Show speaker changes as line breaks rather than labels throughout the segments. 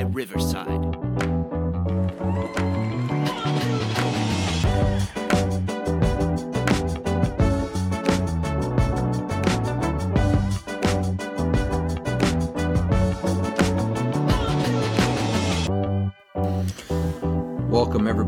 by Riverside.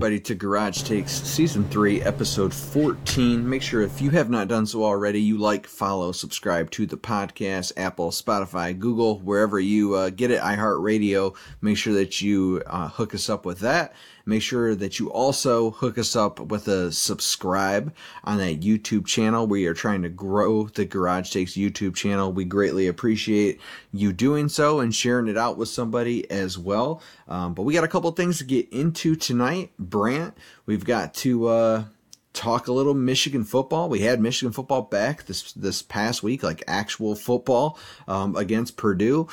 Everybody, to Garage Takes Season 3, Episode 14. Make sure if you have not done so already, you like, follow, subscribe to the podcast, Apple, Spotify, Google, wherever you uh, get it, iHeartRadio. Make sure that you uh, hook us up with that. Make sure that you also hook us up with a subscribe on that YouTube channel. We are trying to grow the Garage Takes YouTube channel. We greatly appreciate you doing so and sharing it out with somebody as well. Um, but we got a couple things to get into tonight. Brant, we've got to uh, talk a little Michigan football. We had Michigan football back this this past week, like actual football um, against Purdue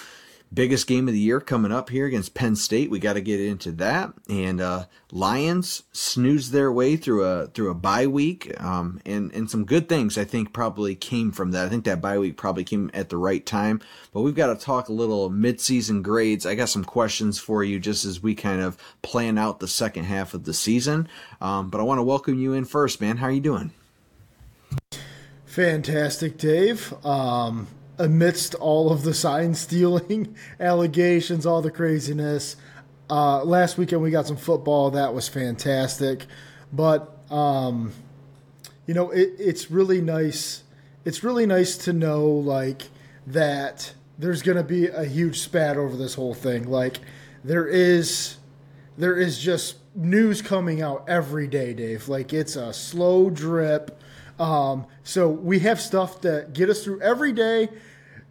biggest game of the year coming up here against Penn State. We got to get into that. And uh, Lions snooze their way through a through a bye week, um, and and some good things I think probably came from that. I think that bye week probably came at the right time. But we've got to talk a little midseason grades. I got some questions for you just as we kind of plan out the second half of the season. Um, but I want to welcome you in first, man. How are you doing?
Fantastic, Dave. Um, amidst all of the sign stealing allegations, all the craziness. Uh, last weekend we got some football that was fantastic, but um, you know it, it's really nice. It's really nice to know like that there's going to be a huge spat over this whole thing. Like there is, there is just news coming out every day, Dave. Like it's a slow drip. Um, so we have stuff to get us through every day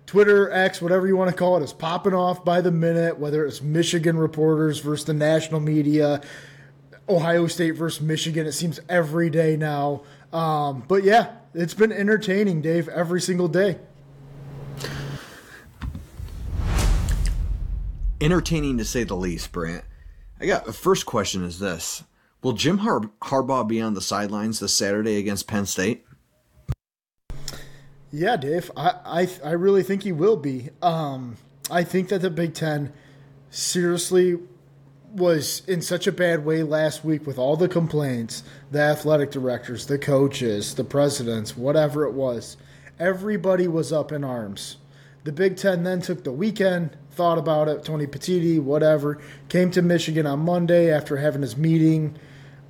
Twitter, X, whatever you want to call it, is popping off by the minute, whether it's Michigan reporters versus the national media, Ohio State versus Michigan. It seems every day now. Um, but yeah, it's been entertaining, Dave, every single day.
Entertaining to say the least, Brant. I got the first question is this Will Jim Har- Harbaugh be on the sidelines this Saturday against Penn State?
Yeah, Dave, I, I, I really think he will be. Um, I think that the Big Ten seriously was in such a bad way last week with all the complaints, the athletic directors, the coaches, the presidents, whatever it was. Everybody was up in arms. The Big Ten then took the weekend, thought about it, Tony Petitti, whatever, came to Michigan on Monday after having his meeting.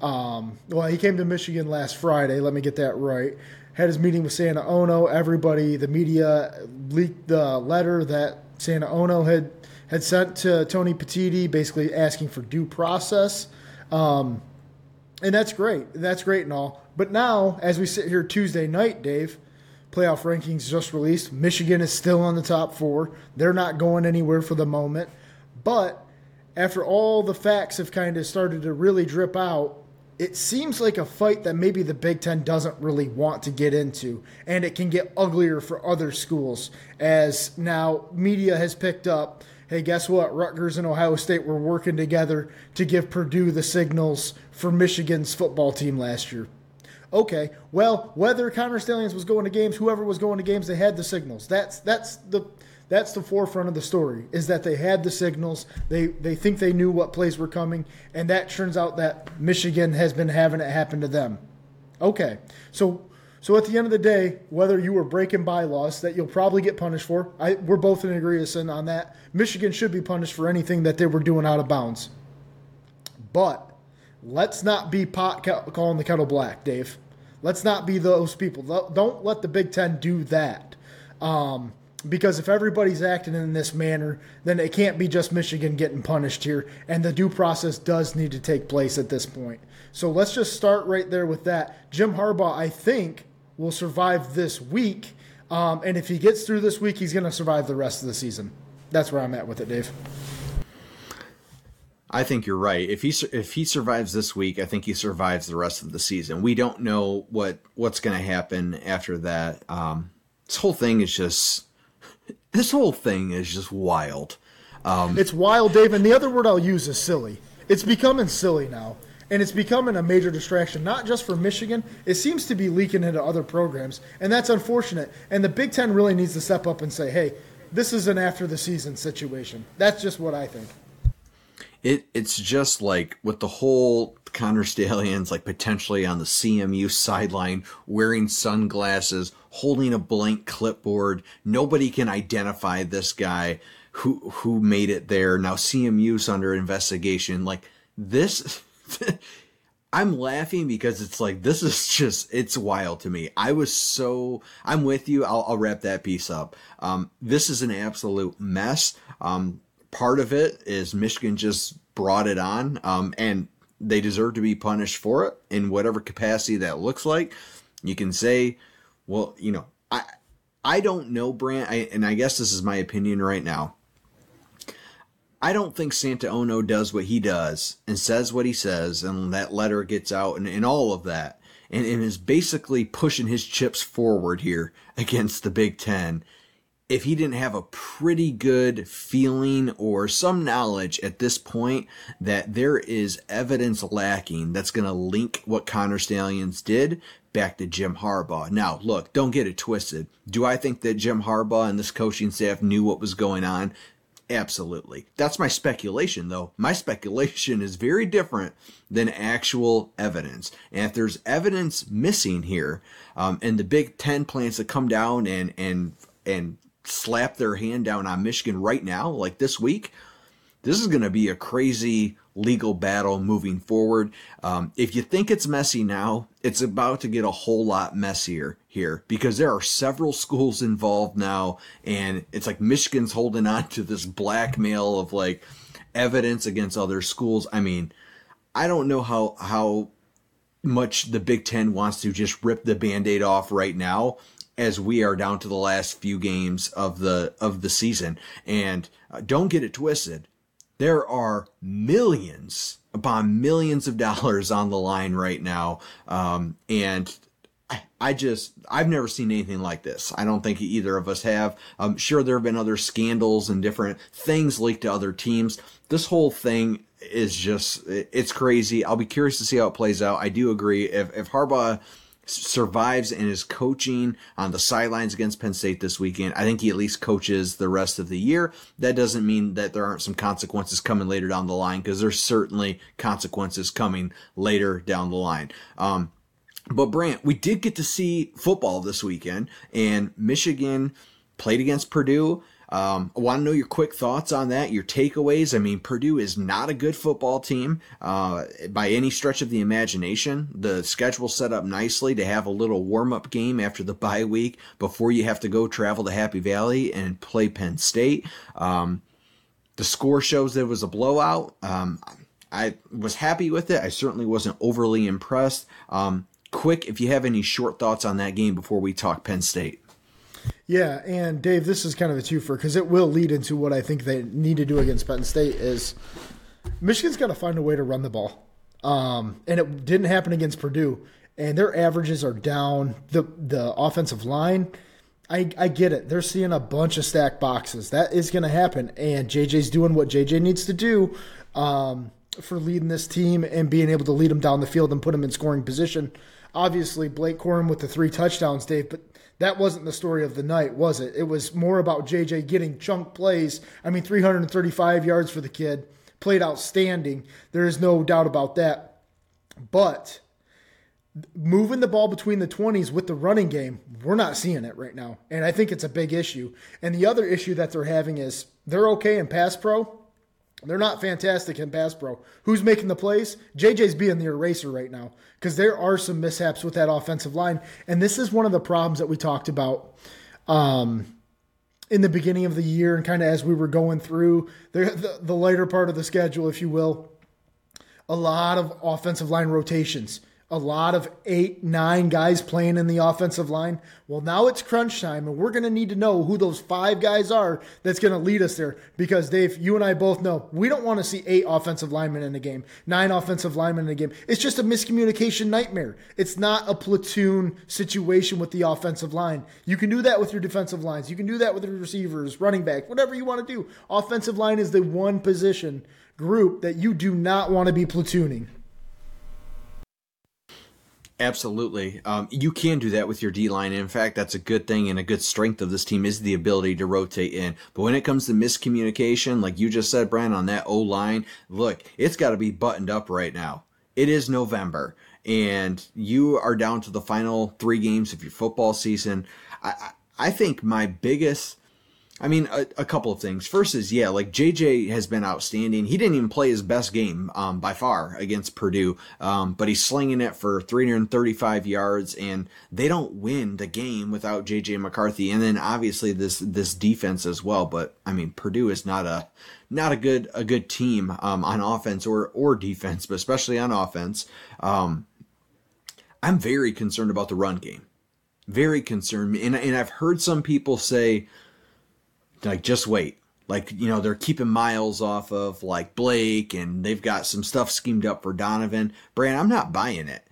Um, well, he came to Michigan last Friday, let me get that right had his meeting with Santa Ono. Everybody, the media leaked the letter that Santa Ono had had sent to Tony Petitti, basically asking for due process. Um, and that's great. That's great and all. But now, as we sit here Tuesday night, Dave, playoff rankings just released. Michigan is still on the top four. They're not going anywhere for the moment. But after all the facts have kind of started to really drip out, it seems like a fight that maybe the Big Ten doesn't really want to get into, and it can get uglier for other schools as now media has picked up. Hey, guess what? Rutgers and Ohio State were working together to give Purdue the signals for Michigan's football team last year. Okay, well, whether Connor Stalions was going to games, whoever was going to games, they had the signals. That's that's the that's the forefront of the story is that they had the signals they they think they knew what plays were coming and that turns out that michigan has been having it happen to them. Okay so so at the end of the day whether you were breaking bylaws that you'll probably get punished for I, we're both in agreement on that. Michigan should be punished for anything that they were doing out of bounds. But let's not be pot calling the kettle black dave. Let's not be those people. Don't let the big ten do that. Um, because if everybody's acting in this manner, then it can't be just Michigan getting punished here, and the due process does need to take place at this point. So let's just start right there with that. Jim Harbaugh, I think, will survive this week, um, and if he gets through this week, he's going to survive the rest of the season. That's where I'm at with it, Dave.
I think you're right. If he if he survives this week, I think he survives the rest of the season. We don't know what what's going to happen after that. Um, this whole thing is just this whole thing is just wild.
Um, it's wild, Dave. And the other word I'll use is silly. It's becoming silly now. And it's becoming a major distraction, not just for Michigan. It seems to be leaking into other programs. And that's unfortunate. And the Big Ten really needs to step up and say, hey, this is an after the season situation. That's just what I think.
It it's just like with the whole Connor Stalions, like potentially on the CMU sideline wearing sunglasses, holding a blank clipboard. Nobody can identify this guy who who made it there. Now CMU's under investigation. Like this I'm laughing because it's like this is just it's wild to me. I was so I'm with you. I'll, I'll wrap that piece up. Um, this is an absolute mess. Um, part of it is Michigan just brought it on, um, and they deserve to be punished for it in whatever capacity that looks like. You can say, well, you know, I I don't know, Brant, and I guess this is my opinion right now. I don't think Santa Ono does what he does and says what he says, and that letter gets out and, and all of that, and, and is basically pushing his chips forward here against the Big Ten. If he didn't have a pretty good feeling or some knowledge at this point that there is evidence lacking that's going to link what Connor Stalions did back to Jim Harbaugh. Now, look, don't get it twisted. Do I think that Jim Harbaugh and this coaching staff knew what was going on? Absolutely. That's my speculation, though. My speculation is very different than actual evidence. And if there's evidence missing here, um, and the Big Ten plans to come down and and and slap their hand down on Michigan right now, like this week, this is going to be a crazy legal battle moving forward. Um, if you think it's messy now, it's about to get a whole lot messier here because there are several schools involved now, and it's like Michigan's holding on to this blackmail of like evidence against other schools. I mean, I don't know how how much the Big Ten wants to just rip the band-aid off right now as we are down to the last few games of the of the season and uh, don't get it twisted there are millions upon millions of dollars on the line right now. Um, and I, I just, I've never seen anything like this. I don't think either of us have. I'm sure there have been other scandals and different things leaked to other teams. This whole thing is just, it's crazy. I'll be curious to see how it plays out. I do agree. If, if Harbaugh, survives and is coaching on the sidelines against Penn State this weekend, I think he at least coaches the rest of the year. That doesn't mean that there aren't some consequences coming later down the line because there's certainly consequences coming later down the line. Um, but Brant, we did get to see football this weekend, and Michigan played against Purdue. Um, I want to know your quick thoughts on that, your takeaways. I mean, Purdue is not a good football team uh, by any stretch of the imagination. The schedule set up nicely to have a little warm up game after the bye week before you have to go travel to Happy Valley and play Penn State. Um, the score shows that it was a blowout. Um, I was happy with it. I certainly wasn't overly impressed. Um, quick, if you have any short thoughts on that game before we talk Penn State.
Yeah, and Dave, this is kind of a twofer because it will lead into what I think they need to do against Penn State is Michigan's got to find a way to run the ball, um, and it didn't happen against Purdue, and their averages are down. the The offensive line, I, I get it. They're seeing a bunch of stacked boxes. That is going to happen, and JJ's doing what JJ needs to do. Um, for leading this team and being able to lead them down the field and put them in scoring position. Obviously, Blake Corum with the three touchdowns, Dave, but that wasn't the story of the night, was it? It was more about JJ getting chunk plays. I mean, 335 yards for the kid, played outstanding. There is no doubt about that. But moving the ball between the 20s with the running game, we're not seeing it right now. And I think it's a big issue. And the other issue that they're having is they're okay in pass pro, they're not fantastic in pass pro. Who's making the plays? JJ's being the eraser right now because there are some mishaps with that offensive line. And this is one of the problems that we talked about um, in the beginning of the year and kind of as we were going through the, the, the later part of the schedule, if you will. A lot of offensive line rotations a lot of eight, nine guys playing in the offensive line. Well, now it's crunch time, and we're going to need to know who those five guys are that's going to lead us there. Because, Dave, you and I both know we don't want to see eight offensive linemen in a game, nine offensive linemen in a game. It's just a miscommunication nightmare. It's not a platoon situation with the offensive line. You can do that with your defensive lines, you can do that with your receivers, running back, whatever you want to do. Offensive line is the one position group that you do not want to be platooning.
Absolutely. Um, you can do that with your D line. In fact, that's a good thing and a good strength of this team is the ability to rotate in. But when it comes to miscommunication, like you just said, Brian, on that O line, look, it's got to be buttoned up right now. It is November, and you are down to the final three games of your football season. I, I think my biggest I mean, a, a, couple of things. First is, yeah, like JJ has been outstanding. He didn't even play his best game um, by far against Purdue, um, but he's slinging it for 335 yards, and they don't win the game without JJ McCarthy. And then obviously this this defense as well. But I mean, Purdue is not a not a good a good team um, on offense or or defense, but especially on offense. Um, I'm very concerned about the run game. Very concerned, and and I've heard some people say like just wait. Like you know they're keeping miles off of like blake and they've got some stuff schemed up for donovan. Brant i'm not buying it.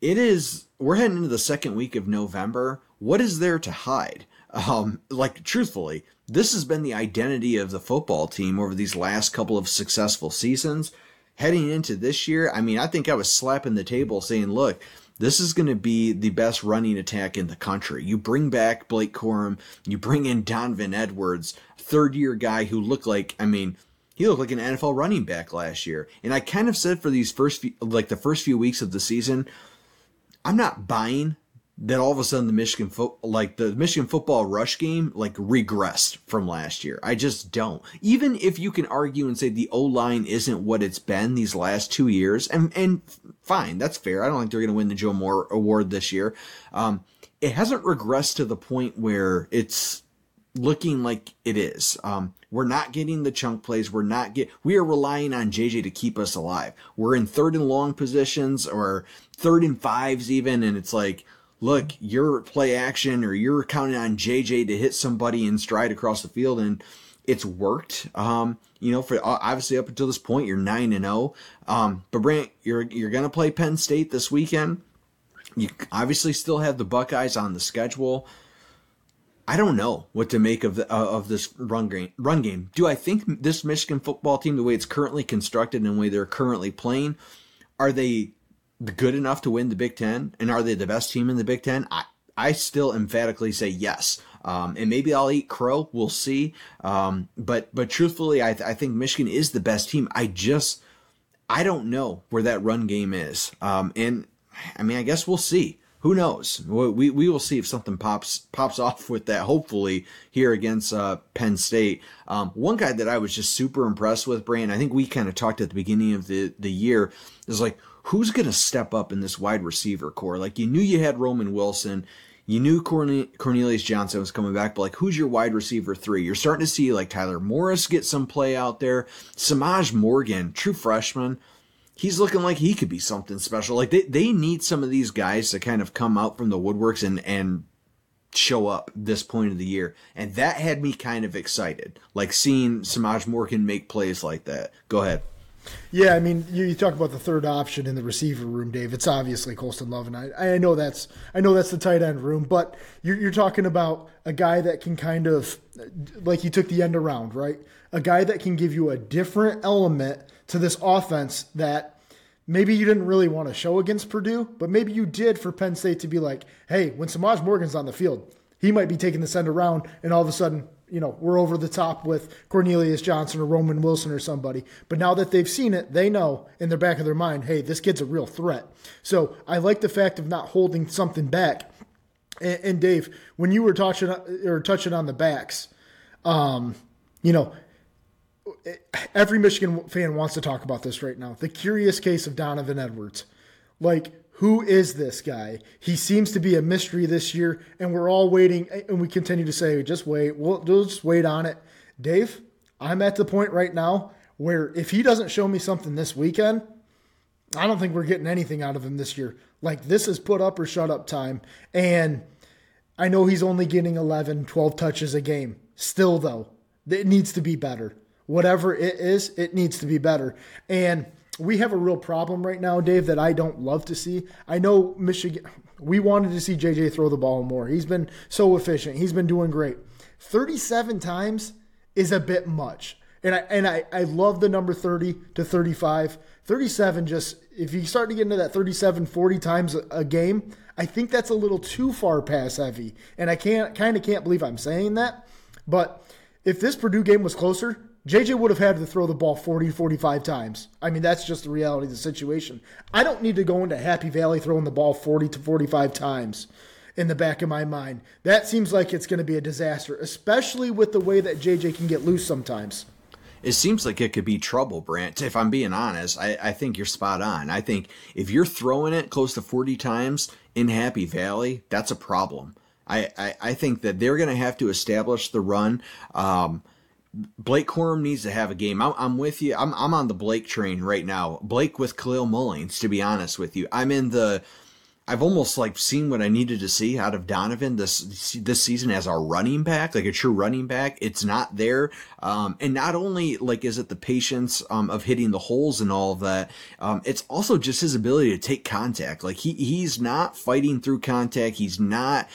It is we're heading into the second week of november. What is there to hide? Um like truthfully this has been the identity of the football team over these last couple of successful seasons. Heading into this year i mean i think i was slapping the table saying look this is going to be the best running attack in the country. You bring back Blake Corum, you bring in Donovan Edwards, third year guy who looked like, I mean, he looked like an NFL running back last year. And I kind of said for these first few, like the first few weeks of the season, I'm not buying that all of a sudden the Michigan fo- like the Michigan football rush game like regressed from last year. I just don't. Even if you can argue and say the O line isn't what it's been these last two years, and and fine, that's fair. I don't think they're going to win the Joe Moore Award this year. Um, it hasn't regressed to the point where it's looking like it is. Um, we're not getting the chunk plays. We're not get. We are relying on JJ to keep us alive. We're in third and long positions or third and fives even, and it's like look, you're play action or you're counting on JJ to hit somebody in stride across the field and it's worked. Um, you know, for obviously up until this point, you're nine and zero. Oh. Um, but Brant, you're you're gonna play Penn State this weekend. You obviously still have the Buckeyes on the schedule. I don't know what to make of the, uh, of this run game. Run game. Do I think this Michigan football team, the way it's currently constructed and the way they're currently playing, are they good enough to win the Big Ten? And are they the best team in the Big Ten? I, I still emphatically say yes. Um, and maybe I'll eat crow. We'll see. Um, but but truthfully, I, th- I think Michigan is the best team. I just I don't know where that run game is. Um, and I mean, I guess we'll see. Who knows? We, we will see if something pops pops off with that. Hopefully here against uh, Penn State. Um, one guy that I was just super impressed with, Brian. I think we kind of talked at the beginning of the the year. Is like who's going to step up in this wide receiver corps? Like you knew you had Roman Wilson, you knew Cornelius Johnson was coming back, but like who's your wide receiver three? You're starting to see like Tyler Morris get some play out there. Semaj Morgan, true freshman, he's looking like he could be something special. Like they, they need some of these guys to kind of come out from the woodworks and and show up this point of the year. And that had me kind of excited. Like seeing Semaj Morgan make plays like that. Go ahead.
Yeah, I mean, you, you, talk about the third option in the receiver room, Dave. It's obviously Colston Love, and I, I know that's I know that's the tight end room, but you're, you're talking about a guy that can kind of like he took the end around, right? A guy that can give you a different element to this offense that maybe you didn't really want to show against Purdue, but maybe you did for Penn State to be like, hey, when Semaj Morgan's on the field, he might be taking the end around, and all of a sudden you know, we're over the top with Cornelius Johnson or Roman Wilson or somebody. But now that they've seen it, they know in the back of their mind, hey, this kid's a real threat. So I like the fact of not holding something back. And, and Dave, when you were touching or touching on the backs, um, you know, every Michigan fan wants to talk about this right now. The curious case of Donovan Edwards. Like, who is this guy? He seems to be a mystery this year, and we're all waiting, and we continue to say, just wait, we'll, we'll just wait on it. Dave, I'm at the point right now where if he doesn't show me something this weekend, I don't think we're getting anything out of him this year. Like, this is put up or shut up time. And I know he's only getting 11, 12 touches a game. Still, though, it needs to be better. Whatever it is, it needs to be better. And we have a real problem right now, Dave, that I don't love to see. I know Michigan, we wanted to see JJ throw the ball more. He's been so efficient, he's been doing great. 37 times is a bit much. And I and I, I love the number 30 to 35. 37 just if you start to get into that 37 40 times a, a game, I think that's a little too far pass heavy. And I can't kind of can't believe I'm saying that. But if this Purdue game was closer, JJ would have had to throw the ball 40, 45 times. I mean, that's just the reality of the situation. I don't need to go into Happy Valley throwing the ball 40 to 45 times in the back of my mind. That seems like it's going to be a disaster, especially with the way that JJ can get loose sometimes.
It seems like it could be trouble, Brant. If I'm being honest, I, I think you're spot on. I think if you're throwing it close to 40 times in Happy Valley, that's a problem. I, I, I think that they're going to have to establish the run. Um, Blake Corum needs to have a game. I'm, I'm with you. I'm, I'm on the Blake train right now. Blake with Kalel Mullings, to be honest with you. I'm in the. I've almost like seen what I needed to see out of Donovan this this season as our running back, like a true running back. It's not there, um, and not only like is it the patience um, of hitting the holes and all of that, um, it's also just his ability to take contact. Like he he's not fighting through contact. He's not,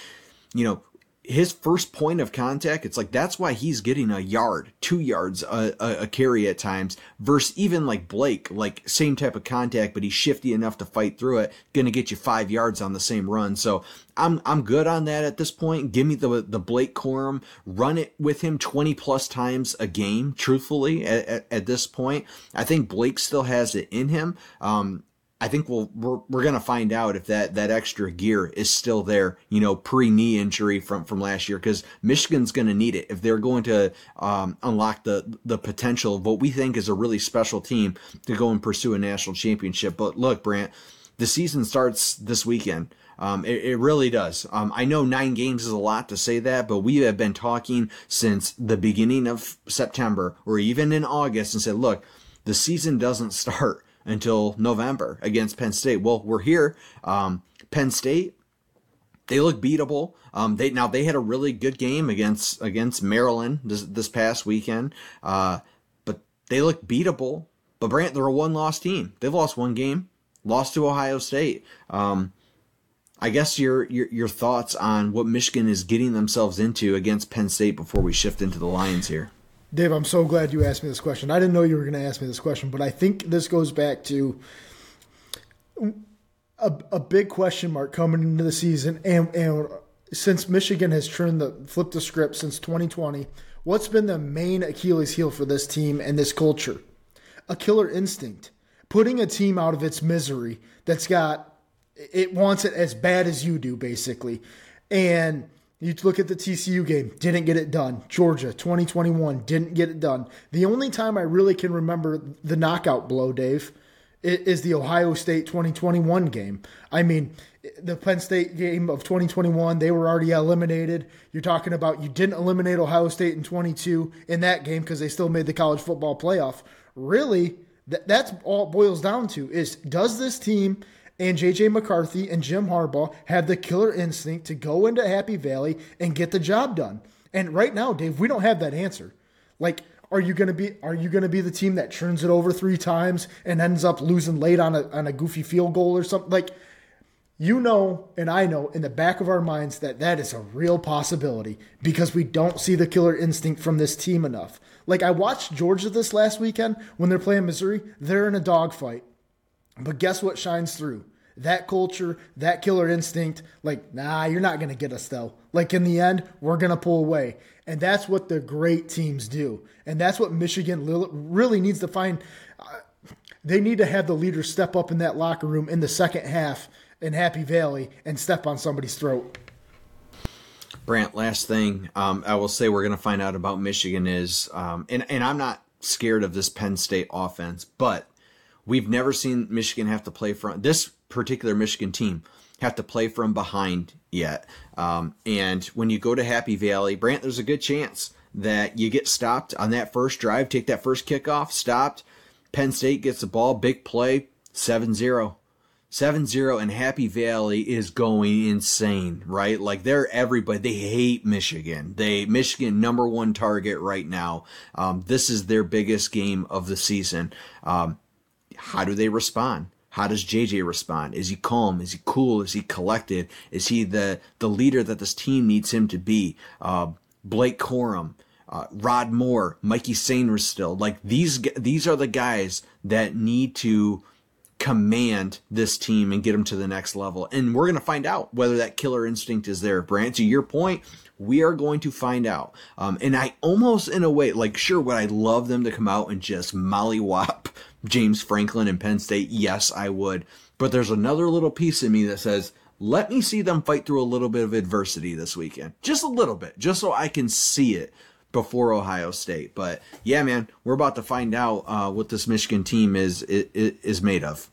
you know, his first point of contact, it's like that's why he's getting a yard, two yards a, a, a, carry at times, versus even like Blake, like same type of contact, but he's shifty enough to fight through it, gonna get you five yards on the same run. So I'm I'm good on that at this point. Give me the the Blake Corum, run it with him 20 plus times a game. Truthfully, at, at, at this point, I think Blake still has it in him. Um, I think we'll we're, we're gonna find out if that that extra gear is still there, you know, pre knee injury from from last year, because Michigan's gonna need it if they're going to um, unlock the the potential of what we think is a really special team to go and pursue a national championship. But look, Brant, the season starts this weekend. Um, it, it, really does. Um, I know nine games is a lot to say that, but we have been talking since the beginning of September or even in August and said, look, the season doesn't start until November against Penn State. Well, we're here. Um, Penn State, they look beatable. Um, they now they had a really good game against against Maryland this, this past weekend, uh, but they look beatable. But Brant, they're a one loss team. They've lost one game, lost to Ohio State. Um, I guess your, your your thoughts on what Michigan is getting themselves into against Penn State before we shift into the Lions here.
Dave, I'm so glad you asked me this question. I didn't know you were going to ask me this question, but I think this goes back to a, a big question mark coming into the season. And, and since Michigan has turned the flipped the script since 2020, what's been the main Achilles heel for this team and this culture? A killer instinct, putting a team out of its misery that's got it wants it as bad as you do, basically, and you look at the TCU game, didn't get it done. Georgia, 2021, didn't get it done. The only time I really can remember the knockout blow, Dave, is the Ohio State 2021 game. I mean, the Penn State game of 2021, they were already eliminated. You're talking about you didn't eliminate Ohio State in 22 in that game because they still made the college football playoff. Really, that's all it boils down to is does this team and JJ McCarthy and Jim Harbaugh have the killer instinct to go into Happy Valley and get the job done. And right now, Dave, we don't have that answer. Like, are you gonna be are you gonna be the team that turns it over three times and ends up losing late on a on a goofy field goal or something? Like, you know, and I know in the back of our minds that that is a real possibility because we don't see the killer instinct from this team enough. Like I watched Georgia this last weekend when they're playing Missouri, they're in a dogfight. But guess what shines through? That culture, that killer instinct, like, nah, you're not going to get us though. Like, in the end, we're going to pull away. And that's what the great teams do. And that's what Michigan really needs to find. Uh, they need to have the leaders step up in that locker room in the second half in Happy Valley and step on somebody's throat.
Brant, last thing um, I will say we're going to find out about Michigan is, um, and, and I'm not scared of this Penn State offense, but We've never seen Michigan have to play from this particular Michigan team have to play from behind yet. Um, and when you go to Happy Valley, Brant, there's a good chance that you get stopped on that first drive, take that first kickoff, stopped. Penn State gets the ball, big play, 7 0. 7 0 and Happy Valley is going insane, right? Like they're everybody, they hate Michigan. They, Michigan number one target right now. Um, this is their biggest game of the season. Um, how do they respond? How does JJ respond? Is he calm? Is he cool? Is he collected? Is he the the leader that this team needs him to be? Uh, Blake Corum. uh, Rod Moore, Mikey Sainristil. Like these, these are the guys that need to command this team and get them to the next level. And we're going to find out whether that killer instinct is there. Brant, to your point, we are going to find out. Um, and I almost, in a way, like, sure, would I love them to come out and just mollywop James Franklin and Penn State? Yes, I would. But there's another little piece in me that says, let me see them fight through a little bit of adversity this weekend. Just a little bit, just so I can see it before Ohio State. But yeah, man, we're about to find out uh, what this Michigan team is, is is made of.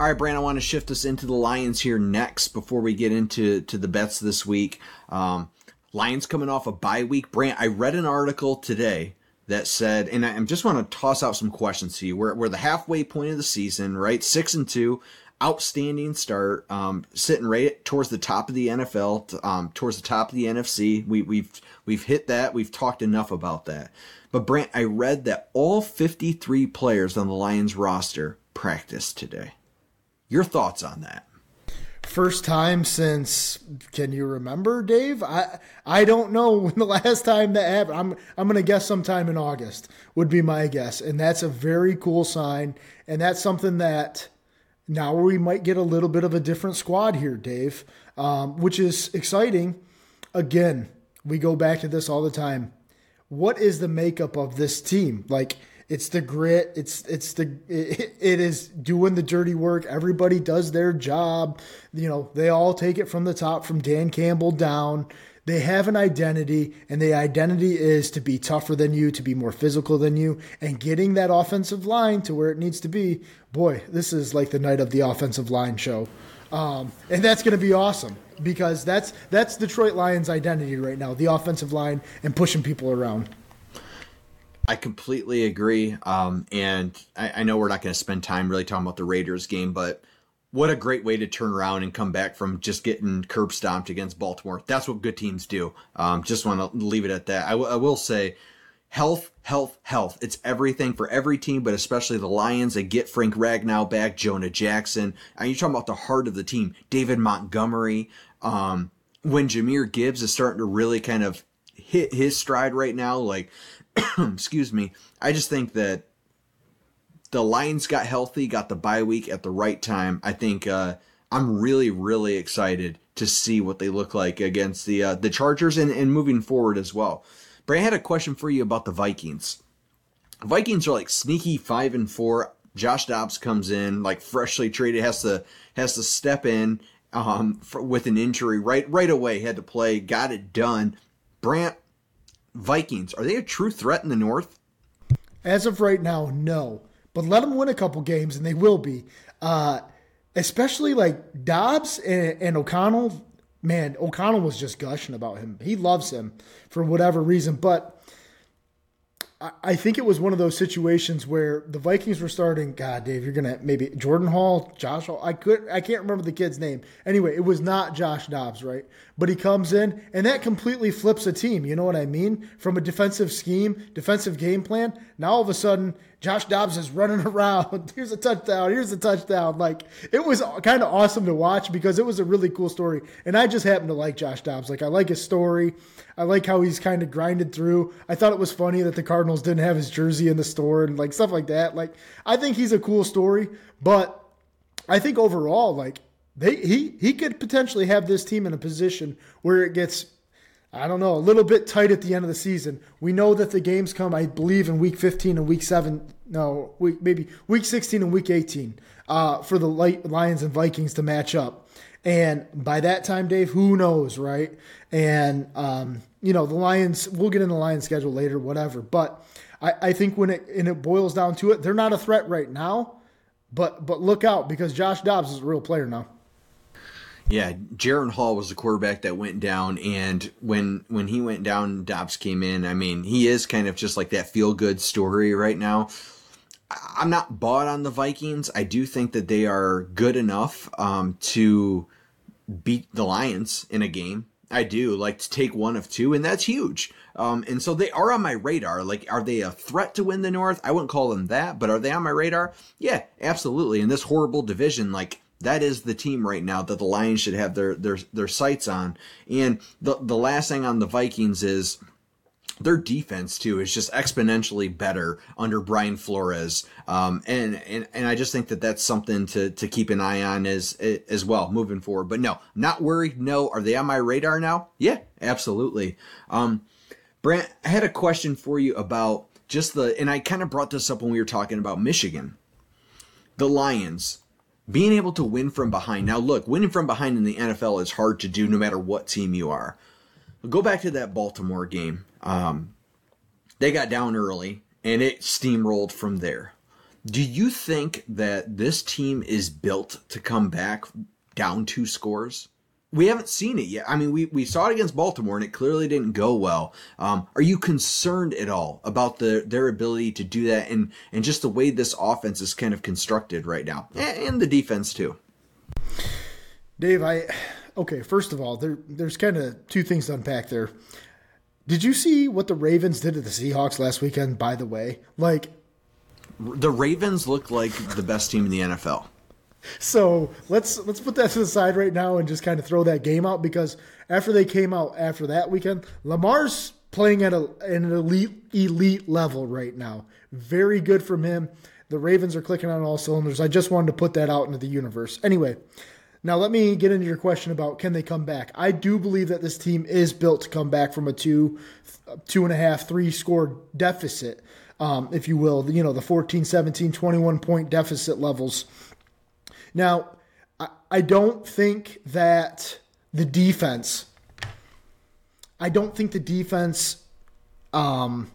All right, Brant, I want to shift us into the Lions here next before we get into to the bets this week. Um, Lions coming off a bye week. Brant, I read an article today that said, and I just want to toss out some questions to you. We're, we're the halfway point of the season, right? Six and two, outstanding start, um, sitting right towards the top of the NFL, um, towards the top of the NFC. We, we've we've hit that. We've talked enough about that. But Brant, I read that all 53 players on the Lions roster practiced today. Your thoughts on that?
First time since can you remember, Dave? I I don't know when the last time that happened. I'm I'm gonna guess sometime in August would be my guess, and that's a very cool sign, and that's something that now we might get a little bit of a different squad here, Dave, um, which is exciting. Again, we go back to this all the time. What is the makeup of this team? Like it's the grit. It's it's the it, it is doing the dirty work. Everybody does their job. You know, they all take it from the top, from Dan Campbell down. They have an identity, and the identity is to be tougher than you, to be more physical than you, and getting that offensive line to where it needs to be. Boy, this is like the night of the offensive line show, um, and that's going to be awesome because that's that's Detroit Lions' identity right now: the offensive line and pushing people around.
I completely agree. Um, and I, I, know we're not going to spend time really talking about the Raiders game, but what a great way to turn around and come back from just getting curb stomped against Baltimore. That's what good teams do. Um, just want to leave it at that. I, w- I will say health, health, health. It's everything for every team, but especially the Lions. They get Frank Ragnow back, Jonah Jackson. And you're talking about the heart of the team, David Montgomery. Um, when Jahmyr Gibbs is starting to really kind of hit his stride right now, like excuse me, I just think that the Lions got healthy, got the bye week at the right time. I think uh, I'm really, really excited to see what they look like against the uh, the Chargers and, and moving forward as well. But I had a question for you about the Vikings. Vikings are like sneaky five and four. Josh Dobbs comes in like freshly traded, has to has to step in um, for, with an injury right right away. Had to play, got it done. Brant, Vikings, are they a true threat in the North?
As of right now, no. But let them win a couple games, and they will be. Uh, especially like Dobbs and, and O'Connell. Man, O'Connell was just gushing about him. He loves him for whatever reason. But I think it was one of those situations where the Vikings were starting. God, Dave, you're gonna maybe Jordan Hall, Josh Hall. I could, I can't remember the kid's name. Anyway, it was not Josh Dobbs, right? But he comes in and that completely flips a team. You know what I mean? From a defensive scheme, defensive game plan. Now all of a sudden, Josh Dobbs is running around. Here's a touchdown. Here's a touchdown. Like it was kind of awesome to watch because it was a really cool story. And I just happen to like Josh Dobbs. Like I like his story. I like how he's kind of grinded through. I thought it was funny that the Cardinals didn't have his jersey in the store and like stuff like that. Like I think he's a cool story, but I think overall, like they he he could potentially have this team in a position where it gets I don't know, a little bit tight at the end of the season. We know that the games come, I believe, in week 15 and week 7. No, week, maybe week 16 and week 18 uh, for the Lions and Vikings to match up. And by that time, Dave, who knows, right? And, um, you know, the Lions, we'll get in the Lions schedule later, whatever. But I, I think when it, and it boils down to it, they're not a threat right now. But, but look out because Josh Dobbs is a real player now.
Yeah, Jaren Hall was the quarterback that went down, and when when he went down, Dobbs came in. I mean, he is kind of just like that feel good story right now. I'm not bought on the Vikings. I do think that they are good enough um, to beat the Lions in a game. I do like to take one of two, and that's huge. Um, and so they are on my radar. Like, are they a threat to win the North? I wouldn't call them that, but are they on my radar? Yeah, absolutely. In this horrible division, like that is the team right now that the Lions should have their their their sights on. And the the last thing on the Vikings is their defense too is just exponentially better under Brian Flores, um, and and and I just think that that's something to to keep an eye on as as well moving forward. But no, not worried. No, are they on my radar now? Yeah, absolutely. Um, Brant, I had a question for you about just the, and I kind of brought this up when we were talking about Michigan, the Lions being able to win from behind. Now, look, winning from behind in the NFL is hard to do no matter what team you are. Go back to that Baltimore game. Um, they got down early and it steamrolled from there. Do you think that this team is built to come back down two scores? We haven't seen it yet. I mean, we, we saw it against Baltimore and it clearly didn't go well. Um, are you concerned at all about the, their ability to do that and, and just the way this offense is kind of constructed right now and, and the defense too?
Dave, I, okay, first of all, there, there's kind of two things to unpack there. Did you see what the Ravens did to the Seahawks last weekend, by the way? Like,
the Ravens look like the best team in the NFL.
So let's let's put that to the side right now and just kind of throw that game out because after they came out after that weekend, Lamar's playing at a, an elite elite level right now. Very good from him. The Ravens are clicking on all cylinders. I just wanted to put that out into the universe. Anyway, now, let me get into your question about can they come back. I do believe that this team is built to come back from a two, two and a half, three score deficit, um, if you will, you know, the 14, 17, 21 point deficit levels. Now, I, I don't think that the defense, I don't think the defense, um,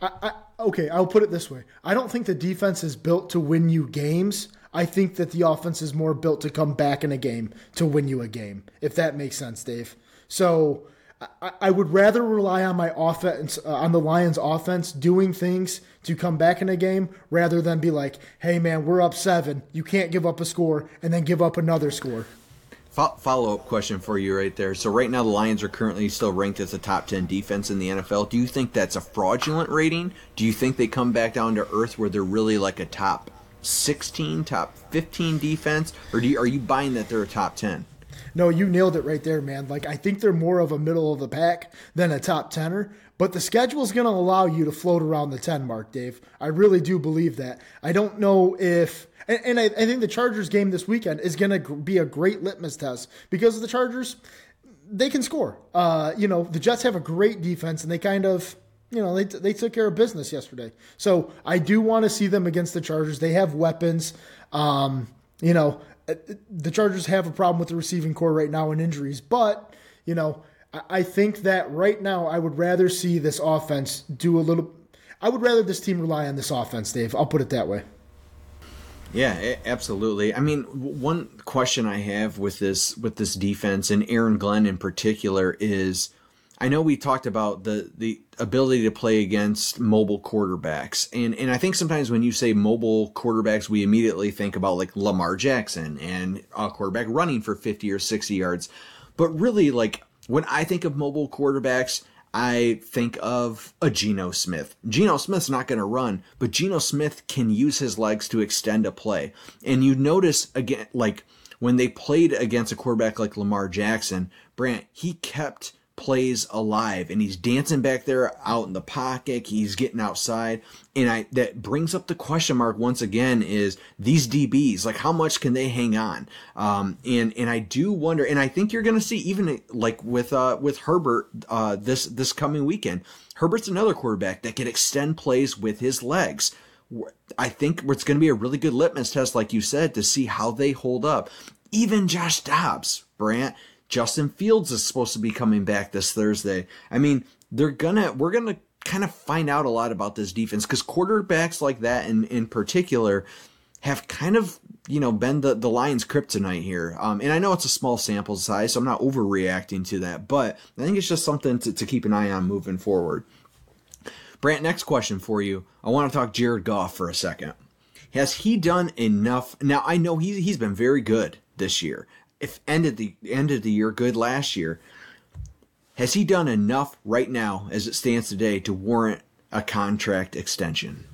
I, I, okay, I'll put it this way. I don't think the defense is built to win you games. I think that the offense is more built to come back in a game to win you a game, if that makes sense, Dave. So I, I would rather rely on my offense, uh, on the Lions' offense, doing things to come back in a game rather than be like, hey, man, we're up seven. You can't give up a score and then give up another score.
Follow up question for you right there. So, right now, the Lions are currently still ranked as a top 10 defense in the NFL. Do you think that's a fraudulent rating? Do you think they come back down to earth where they're really like a top 16, top 15 defense, or you, are you buying that they're a top 10?
No, you nailed it right there, man. Like I think they're more of a middle of the pack than a top tenner, but the schedule is going to allow you to float around the 10 mark, Dave. I really do believe that. I don't know if and, and I, I, think the Chargers game this weekend is going to be a great litmus test because the Chargers they can score. Uh, you know, the Jets have a great defense and they kind of you know, they, they took care of business yesterday. So I do want to see them against the Chargers. They have weapons. Um, you know, the Chargers have a problem with the receiving corps right now and injuries, but, you know, I think that right now I would rather see this offense do a little. I would rather this team rely on this offense, Dave. I'll put it that way.
Yeah, absolutely. I mean, one question I have with this with this defense and Aaron Glenn in particular is I know we talked about the the ability to play against mobile quarterbacks, and and I think sometimes when you say mobile quarterbacks, we immediately think about like Lamar Jackson and a quarterback running for fifty or sixty yards, but really like when I think of mobile quarterbacks. I think of a Geno Smith. Geno Smith's not going to run, but Geno Smith can use his legs to extend a play. And you notice again, like when they played against a quarterback like Lamar Jackson, Brant, he kept plays alive and he's dancing back there out in the pocket he's getting outside and i that brings up the question mark once again is these dbs like how much can they hang on um and and i do wonder and i think you're gonna see even like with uh with herbert uh this this coming weekend herbert's another quarterback that can extend plays with his legs I think it's going to be a really good litmus test, like you said, to see how they hold up. Even Josh Dobbs, Brant, Justin Fields is supposed to be coming back this Thursday. I mean, they're gonna we're gonna kind of find out a lot about this defense because quarterbacks like that in in particular have kind of you know been the the Lions' kryptonite here. Um, and I know it's a small sample size, so I'm not overreacting to that, but I think it's just something to, to keep an eye on moving forward. Brant, next question for you. I want to talk Jared Goff for a second. Has he done enough? Now I know he's he's been very good this year if ended the ended the year good last year, has he done enough right now as it stands today to warrant a contract extension?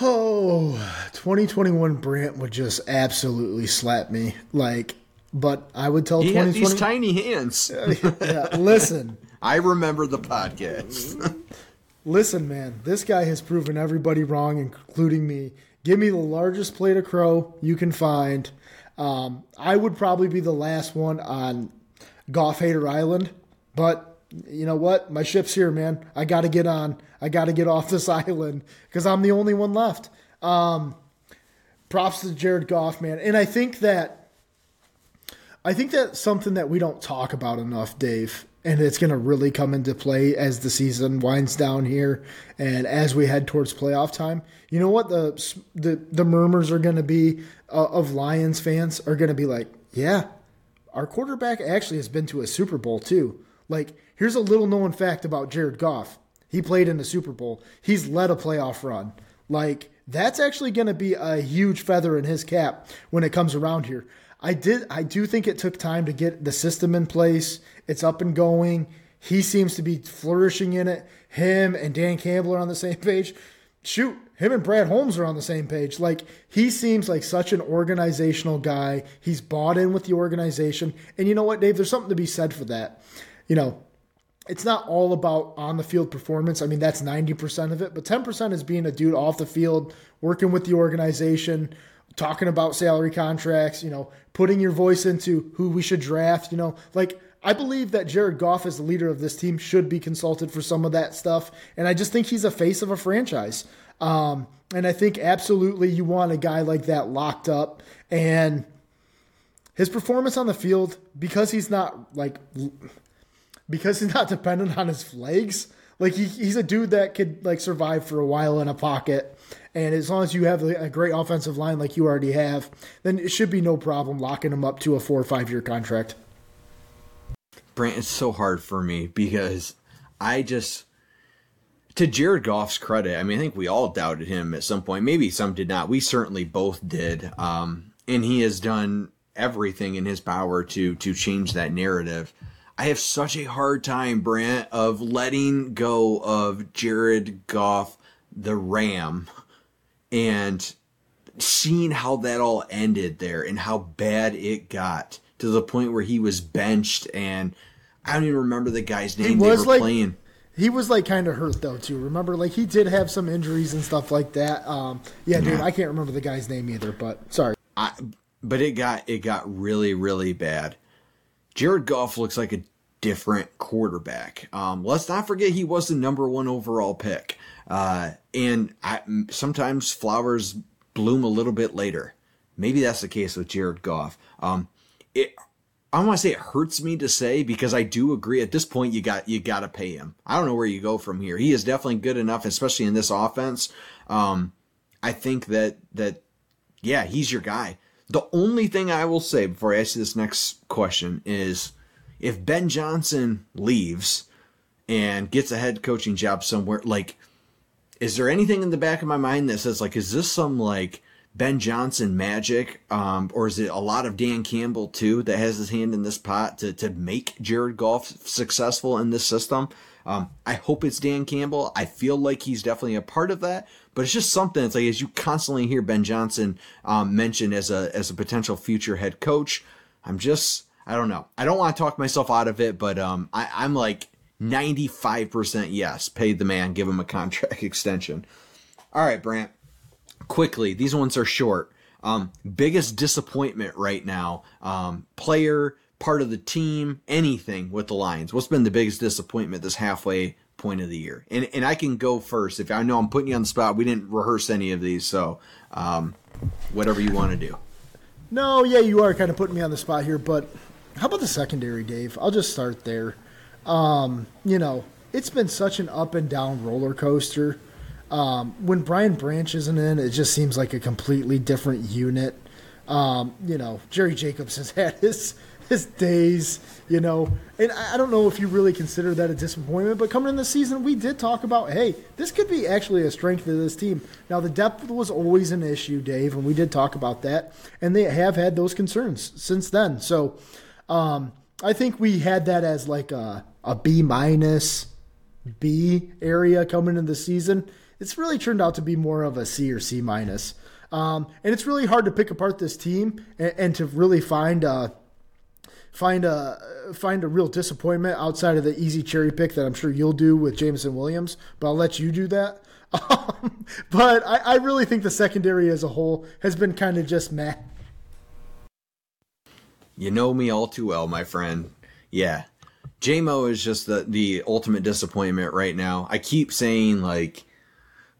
Oh, 2021 Brant would just absolutely slap me. Like, but I would tell
He had
2020.
these tiny hands.
yeah, listen,
I remember the podcast.
listen, man. This guy has proven everybody wrong, including me. Give me the largest plate of crow you can find. Um, I would probably be the last one on Goff Hater Island, but you know what? My ship's here, man. I got to get on. I got to get off this island because I'm the only one left. Um, props to Jared Goff, man. And I think that I think that's something that we don't talk about enough, Dave. And it's going to really come into play as the season winds down here and as we head towards playoff time. You know what the the the murmurs are going to be uh, of Lions fans are going to be like, yeah, our quarterback actually has been to a Super Bowl too. Like, here's a little known fact about Jared Goff. He played in the Super Bowl. He's led a playoff run. Like, that's actually going to be a huge feather in his cap when it comes around here. I did I do think it took time to get the system in place. It's up and going. He seems to be flourishing in it. Him and Dan Campbell are on the same page. Shoot, him and Brad Holmes are on the same page. Like he seems like such an organizational guy. He's bought in with the organization. And you know what, Dave, there's something to be said for that. You know, it's not all about on the field performance. I mean, that's 90% of it, but 10% is being a dude off the field, working with the organization, talking about salary contracts, you know, putting your voice into who we should draft, you know, like I believe that Jared Goff as the leader of this team should be consulted for some of that stuff, and I just think he's a face of a franchise. Um, and I think absolutely you want a guy like that locked up and his performance on the field because he's not like because he's not dependent on his legs. Like he, he's a dude that could like survive for a while in a pocket, and as long as you have a great offensive line like you already have, then it should be no problem locking him up to a four or five year contract.
Brant, it's so hard for me because I just to Jared Goff's credit, I mean, I think we all doubted him at some point. Maybe some did not. We certainly both did. Um, and he has done everything in his power to to change that narrative. I have such a hard time, Brant, of letting go of Jared Goff, the Ram, and seeing how that all ended there and how bad it got to the point where he was benched and I don't even remember the guy's name they were
like,
playing.
He was like kind of hurt though too. Remember, like he did have some injuries and stuff like that. Um, yeah, dude, I can't remember the guy's name either. But sorry.
I, but it got it got really really bad. Jared Goff looks like a different quarterback. Um, let's not forget he was the number one overall pick. Uh, and I, sometimes flowers bloom a little bit later. Maybe that's the case with Jared Goff. Um, it I want to say it hurts me to say because I do agree at this point you got you got to pay him. I don't know where you go from here. He is definitely good enough, especially in this offense. Um, I think that that yeah, he's your guy. The only thing I will say before I ask you this next question is if Ben Johnson leaves and gets a head coaching job somewhere, like, is there anything in the back of my mind that says like, is this some like Ben Johnson magic, um, or is it a lot of Dan Campbell too that has his hand in this pot to to make Jared Goff successful in this system? Um, I hope it's Dan Campbell. I feel like he's definitely a part of that, but it's just something. It's like as you constantly hear Ben Johnson um, mentioned as a as a potential future head coach. I'm just I don't know. I don't want to talk myself out of it, but um, I, I'm like 95% yes. Pay the man, give him a contract extension. All right, Brant. Quickly, these ones are short. Um, biggest disappointment right now, um, player, part of the team, anything with the Lions. What's been the biggest disappointment this halfway point of the year? And and I can go first if I know I'm putting you on the spot. We didn't rehearse any of these, so um, whatever you want to do.
No, yeah, you are kind of putting me on the spot here, but how about the secondary, Dave? I'll just start there. Um, you know, it's been such an up and down roller coaster. Um, when Brian Branch isn't in, it just seems like a completely different unit. Um, you know, Jerry Jacobs has had his his days, you know, and I don't know if you really consider that a disappointment, but coming in the season, we did talk about, hey, this could be actually a strength of this team. Now, the depth was always an issue, Dave, and we did talk about that, and they have had those concerns since then. So, um, I think we had that as like a, a B minus B area coming into the season. It's really turned out to be more of a C or C minus. Um, and it's really hard to pick apart this team and, and to really find a find a find a real disappointment outside of the easy cherry pick that I'm sure you'll do with Jameson Williams. But I'll let you do that. Um, but I, I really think the secondary as a whole has been kind of just meh.
You know me all too well, my friend. Yeah. JMO is just the, the ultimate disappointment right now. I keep saying, like,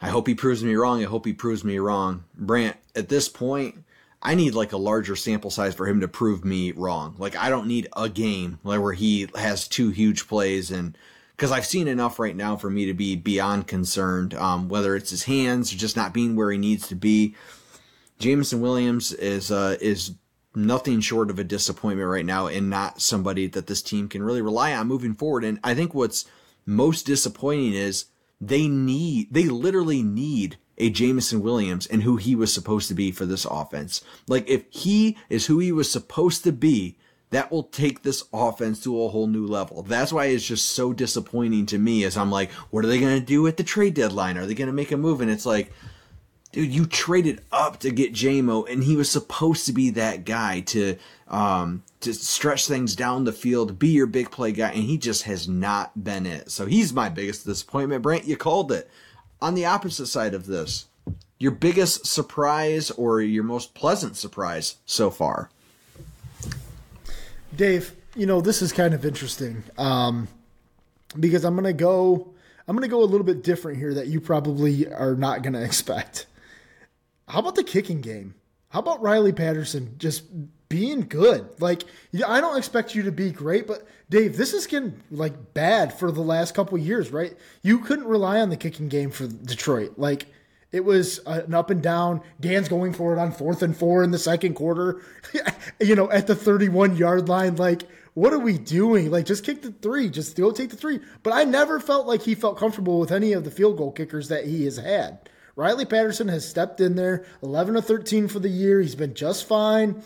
I hope he proves me wrong. I hope he proves me wrong. Brant, at this point, I need like a larger sample size for him to prove me wrong. Like, I don't need a game like where he has two huge plays and because I've seen enough right now for me to be beyond concerned, um, whether it's his hands or just not being where he needs to be. Jameson Williams is uh, is nothing short of a disappointment right now and not somebody that this team can really rely on moving forward. And I think what's most disappointing is they need, they literally need a Jameson Williams and who he was supposed to be for this offense. Like if he is who he was supposed to be, that will take this offense to a whole new level. That's why it's just so disappointing to me as I'm like, what are they going to do at the trade deadline? Are they going to make a move? And it's like, dude, you traded up to get JMO, and he was supposed to be that guy to um, to stretch things down the field, be your big play guy, and he just has not been it. So he's my biggest disappointment. Brant, you called it. On the opposite side of this, your biggest surprise or your most pleasant surprise so far?
Dave, you know this is kind of interesting um, because I'm gonna go. I'm gonna go a little bit different here that you probably are not gonna expect. How about the kicking game? How about Riley Patterson just being good? Like, I don't expect you to be great, but Dave, this is getting like bad for the last couple years, right? You couldn't rely on the kicking game for Detroit. Like, it was an up and down. Dan's going for it on fourth and four in the second quarter, you know, at the 31 yard line. Like, what are we doing? Like, just kick the three, just go take the three. But I never felt like he felt comfortable with any of the field goal kickers that he has had. Riley Patterson has stepped in there, 11 to 13 for the year. He's been just fine.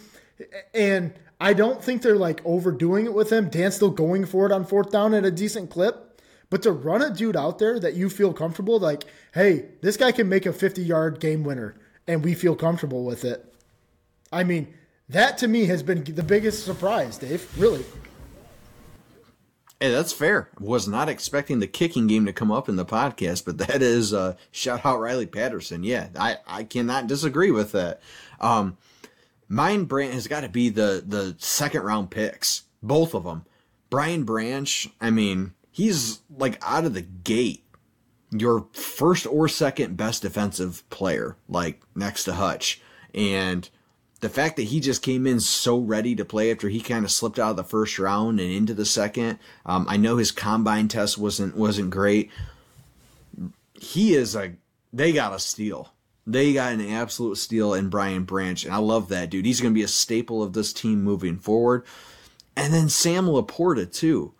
And I don't think they're like overdoing it with him. Dan's still going for it on fourth down at a decent clip. But to run a dude out there that you feel comfortable, like, hey, this guy can make a 50 yard game winner, and we feel comfortable with it. I mean, that to me has been the biggest surprise, Dave. Really.
Hey, that's fair. Was not expecting the kicking game to come up in the podcast, but that is uh, shout out Riley Patterson. Yeah, I, I cannot disagree with that. Um, mine Brant has got to be the the second round picks, both of them. Brian Branch, I mean, he's like out of the gate, your first or second best defensive player, like next to Hutch, and the fact that he just came in so ready to play after he kind of slipped out of the first round and into the second. Um, I know his combine test wasn't wasn't great. He is a they got a steal. They got an absolute steal in Brian Branch, and I love that dude. He's going to be a staple of this team moving forward. And then Sam Laporta too.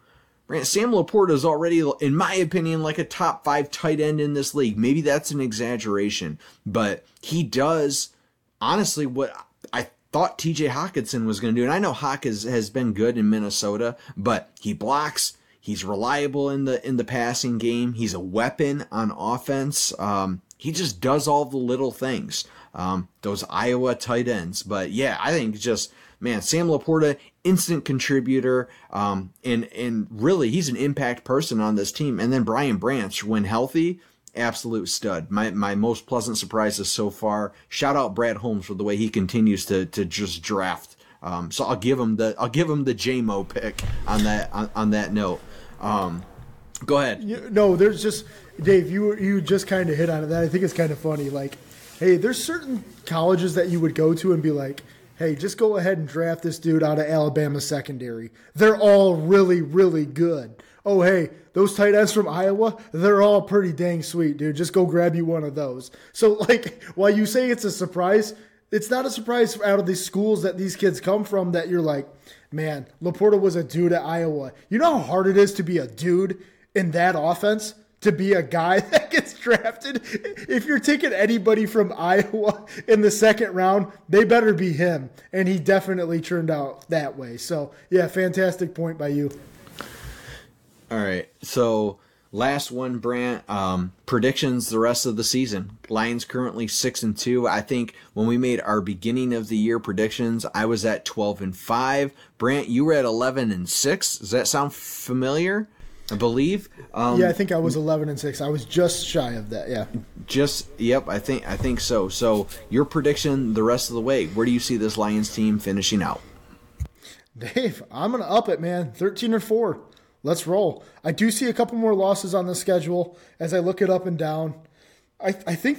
Sam Laporta is already, in my opinion, like a top five tight end in this league. Maybe that's an exaggeration, but he does honestly what thought TJ Hockenson was going to do. And I know Hawk has, has been good in Minnesota, but he blocks. He's reliable in the in the passing game. He's a weapon on offense. Um, he just does all the little things. Um, those Iowa tight ends. But yeah, I think just man, Sam Laporta, instant contributor, um, and and really he's an impact person on this team. And then Brian Branch, when healthy, absolute stud. My my most pleasant surprises so far. Shout out Brad Holmes for the way he continues to to just draft. Um, so I'll give him the I'll give him the JMO pick on that on, on that note. Um, go ahead.
You, no, there's just Dave. You you just kind of hit on. That I think it's kind of funny. Like, hey, there's certain colleges that you would go to and be like, hey, just go ahead and draft this dude out of Alabama secondary. They're all really really good oh, hey, those tight ends from Iowa, they're all pretty dang sweet, dude. Just go grab you one of those. So, like, while you say it's a surprise, it's not a surprise out of these schools that these kids come from that you're like, man, Laporta was a dude at Iowa. You know how hard it is to be a dude in that offense? To be a guy that gets drafted. If you're taking anybody from Iowa in the second round, they better be him. And he definitely turned out that way. So, yeah, fantastic point by you.
All right. So Last one, Brant. Um, predictions the rest of the season. Lions currently six and two. I think when we made our beginning of the year predictions, I was at twelve and five. Brant, you were at eleven and six. Does that sound familiar? I believe.
Um, yeah, I think I was eleven and six. I was just shy of that. Yeah.
Just yep. I think I think so. So your prediction the rest of the way. Where do you see this Lions team finishing out?
Dave, I'm gonna up it, man. Thirteen or four. Let's roll. I do see a couple more losses on the schedule as I look it up and down. I, I think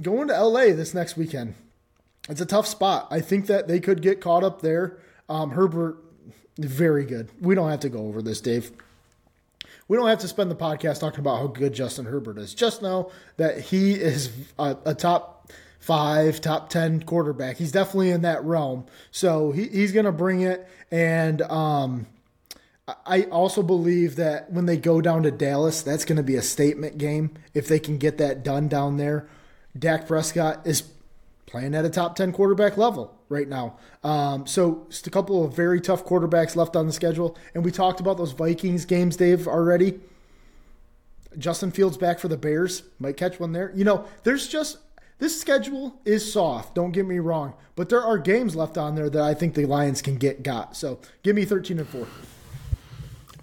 going to LA this next weekend, it's a tough spot. I think that they could get caught up there. Um, Herbert, very good. We don't have to go over this, Dave. We don't have to spend the podcast talking about how good Justin Herbert is. Just know that he is a, a top five, top 10 quarterback. He's definitely in that realm. So he, he's going to bring it. And um, I also believe that when they go down to Dallas, that's going to be a statement game. If they can get that done down there, Dak Prescott is playing at a top 10 quarterback level right now. Um, so just a couple of very tough quarterbacks left on the schedule. And we talked about those Vikings games, Dave, already. Justin Fields back for the Bears. Might catch one there. You know, there's just this schedule is soft, don't get me wrong, but there are games left on there that I think the Lions can get got. So give me 13 and 4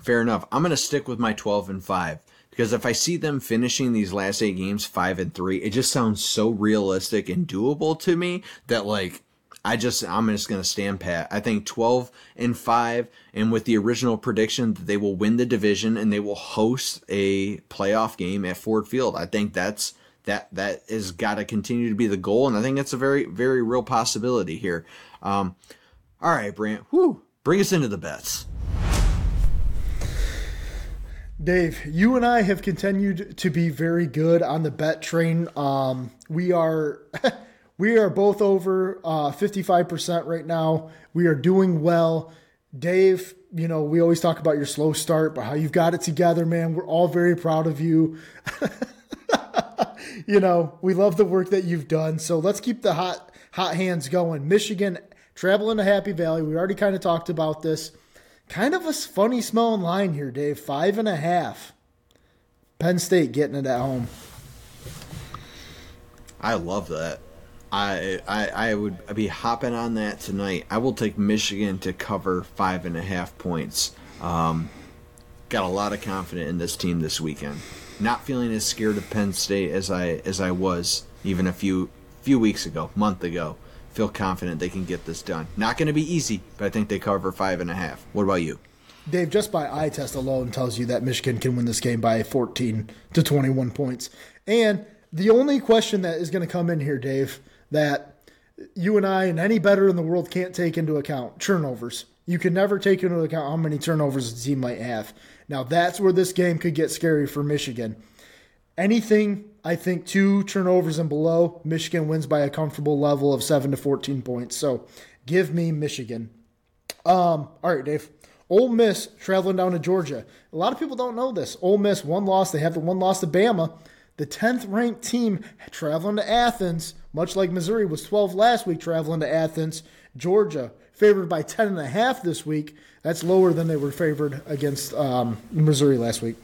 fair enough. I'm going to stick with my 12 and 5 because if I see them finishing these last eight games 5 and 3, it just sounds so realistic and doable to me that like I just I'm just going to stand pat. I think 12 and 5 and with the original prediction that they will win the division and they will host a playoff game at Ford Field. I think that's that that has got to continue to be the goal and I think that's a very very real possibility here. Um all right, Brant. Whoo, bring us into the bets.
Dave, you and I have continued to be very good on the bet train. Um, we are we are both over uh, 55% right now. We are doing well. Dave, you know, we always talk about your slow start, but how you've got it together, man. We're all very proud of you. you know, we love the work that you've done. So let's keep the hot hot hands going. Michigan traveling to Happy Valley. We already kind of talked about this. Kind of a funny smelling line here, Dave. Five and a half. Penn State getting it at home.
I love that. I, I I would be hopping on that tonight. I will take Michigan to cover five and a half points. Um, got a lot of confidence in this team this weekend. Not feeling as scared of Penn State as I as I was even a few few weeks ago, month ago feel confident they can get this done. Not going to be easy, but I think they cover five and a half. What about you?
Dave, just by eye test alone tells you that Michigan can win this game by 14 to 21 points. And the only question that is going to come in here, Dave, that you and I and any better in the world can't take into account turnovers. You can never take into account how many turnovers the team might have. Now, that's where this game could get scary for Michigan. Anything I think two turnovers and below, Michigan wins by a comfortable level of seven to fourteen points. So give me Michigan. Um, all right, Dave. Ole Miss traveling down to Georgia. A lot of people don't know this. Ole Miss one loss. They have the one loss to Bama. The 10th ranked team traveling to Athens, much like Missouri was 12 last week traveling to Athens. Georgia favored by 10 and a half this week. That's lower than they were favored against um, Missouri last week.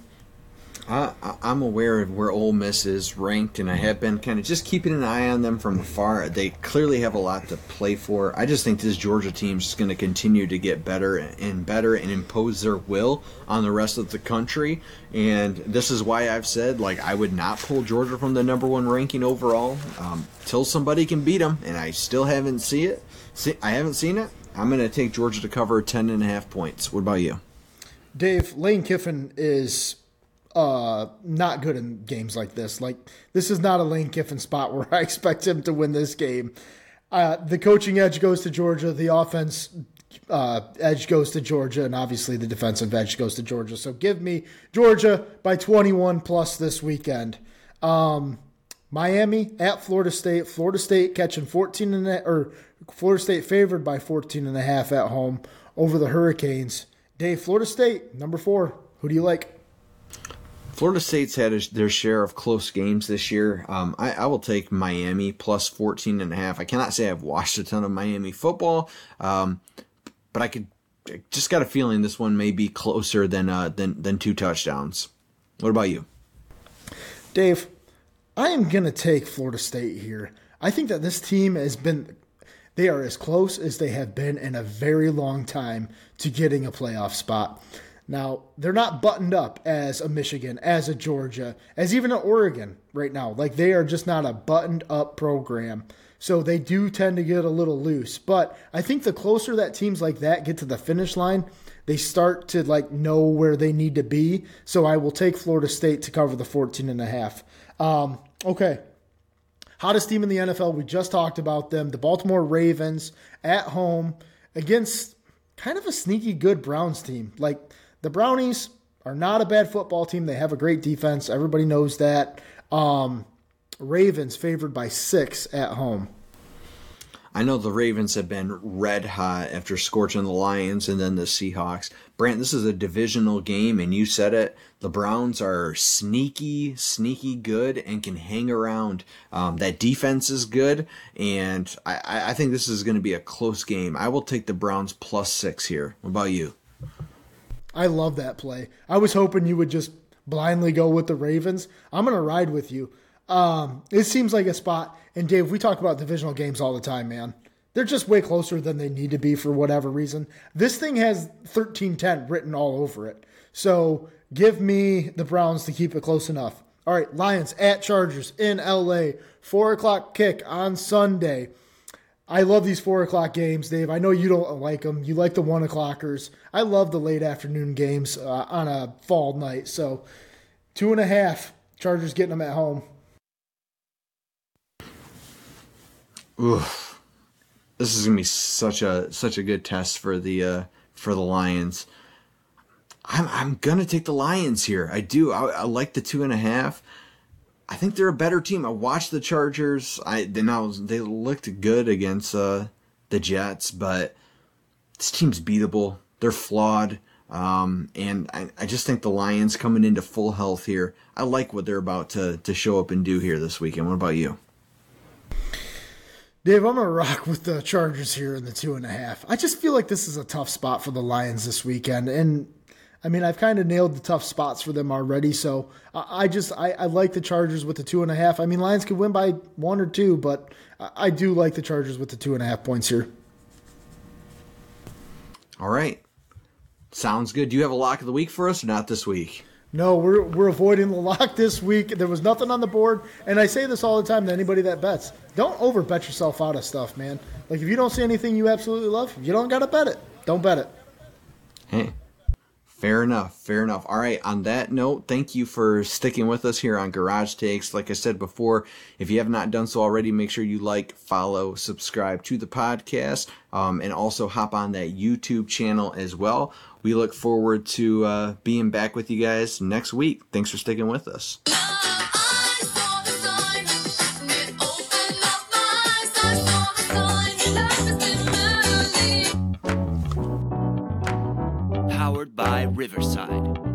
I, am aware of where Ole Miss is ranked, and I have been kind of just keeping an eye on them from afar. They clearly have a lot to play for. I just think this Georgia team is going to continue to get better and better and impose their will on the rest of the country. And this is why I've said, like, I would not pull Georgia from the number one ranking overall um, till somebody can beat them, and I still haven't seen it. See, I haven't seen it. I'm going to take Georgia to cover 10 and a half points. What about you?
Dave, Lane Kiffin is uh, not good in games like this. Like this is not a Lane Kiffin spot where I expect him to win this game. Uh, the coaching edge goes to Georgia. The offense uh, edge goes to Georgia, and obviously the defensive edge goes to Georgia. So give me Georgia by 21 plus this weekend. Um, Miami at Florida State. Florida State catching 14 and a, or Florida State favored by 14 and a half at home over the Hurricanes. Dave, Florida State number four. Who do you like?
Florida State's had their share of close games this year. Um, I, I, will take Miami plus 14 and a half. I cannot say I've watched a ton of Miami football, um, but I could I just got a feeling this one may be closer than uh, than than two touchdowns. What about you?
Dave, I am going to take Florida State here. I think that this team has been, they are as close as they have been in a very long time to getting a playoff spot. Now, they're not buttoned up as a Michigan, as a Georgia, as even an Oregon right now. Like, they are just not a buttoned up program. So they do tend to get a little loose. But I think the closer that teams like that get to the finish line, they start to like know where they need to be. So I will take Florida State to cover the 14 and a half. Um, okay. Hottest team in the NFL. We just talked about them. The Baltimore Ravens at home against kind of a sneaky good Browns team. Like the Brownies are not a bad football team. They have a great defense. Everybody knows that. Um, Ravens favored by six at home.
I know the Ravens have been red hot after scorching the Lions and then the Seahawks. Brant, this is a divisional game, and you said it. The Browns are sneaky, sneaky good and can hang around. Um, that defense is good, and I, I think this is going to be a close game. I will take the Browns plus six here. What about you?
I love that play. I was hoping you would just blindly go with the Ravens. I'm going to ride with you. Um, it seems like a spot. And Dave, we talk about divisional games all the time, man. They're just way closer than they need to be for whatever reason. This thing has 13-10 written all over it. So give me the Browns to keep it close enough. All right, Lions at Chargers in LA, four o'clock kick on Sunday. I love these four o'clock games, Dave. I know you don't like them. You like the one o'clockers. I love the late afternoon games uh, on a fall night. So two and a half. Chargers getting them at home.
Oof. This is gonna be such a such a good test for the uh, for the Lions. I'm I'm gonna take the Lions here. I do. I, I like the two and a half. I think they're a better team. I watched the Chargers. I they they looked good against uh, the Jets, but this team's beatable. They're flawed. Um, and I, I just think the Lions coming into full health here. I like what they're about to to show up and do here this weekend. What about you?
Dave, I'm gonna rock with the Chargers here in the two and a half. I just feel like this is a tough spot for the Lions this weekend, and I mean I've kind of nailed the tough spots for them already. So I, just I, I, like the Chargers with the two and a half. I mean Lions could win by one or two, but I, do like the Chargers with the two and a half points here.
All right, sounds good. Do you have a lock of the week for us or not this week?
No, we're, we're avoiding the lock this week. There was nothing on the board. And I say this all the time to anybody that bets. Don't over bet yourself out of stuff, man. Like, if you don't see anything you absolutely love, you don't got to bet it. Don't bet it.
Hey, fair enough. Fair enough. All right. On that note, thank you for sticking with us here on Garage Takes. Like I said before, if you have not done so already, make sure you like, follow, subscribe to the podcast, um, and also hop on that YouTube channel as well we look forward to uh, being back with you guys next week. Thanks for sticking with us.
Riverside.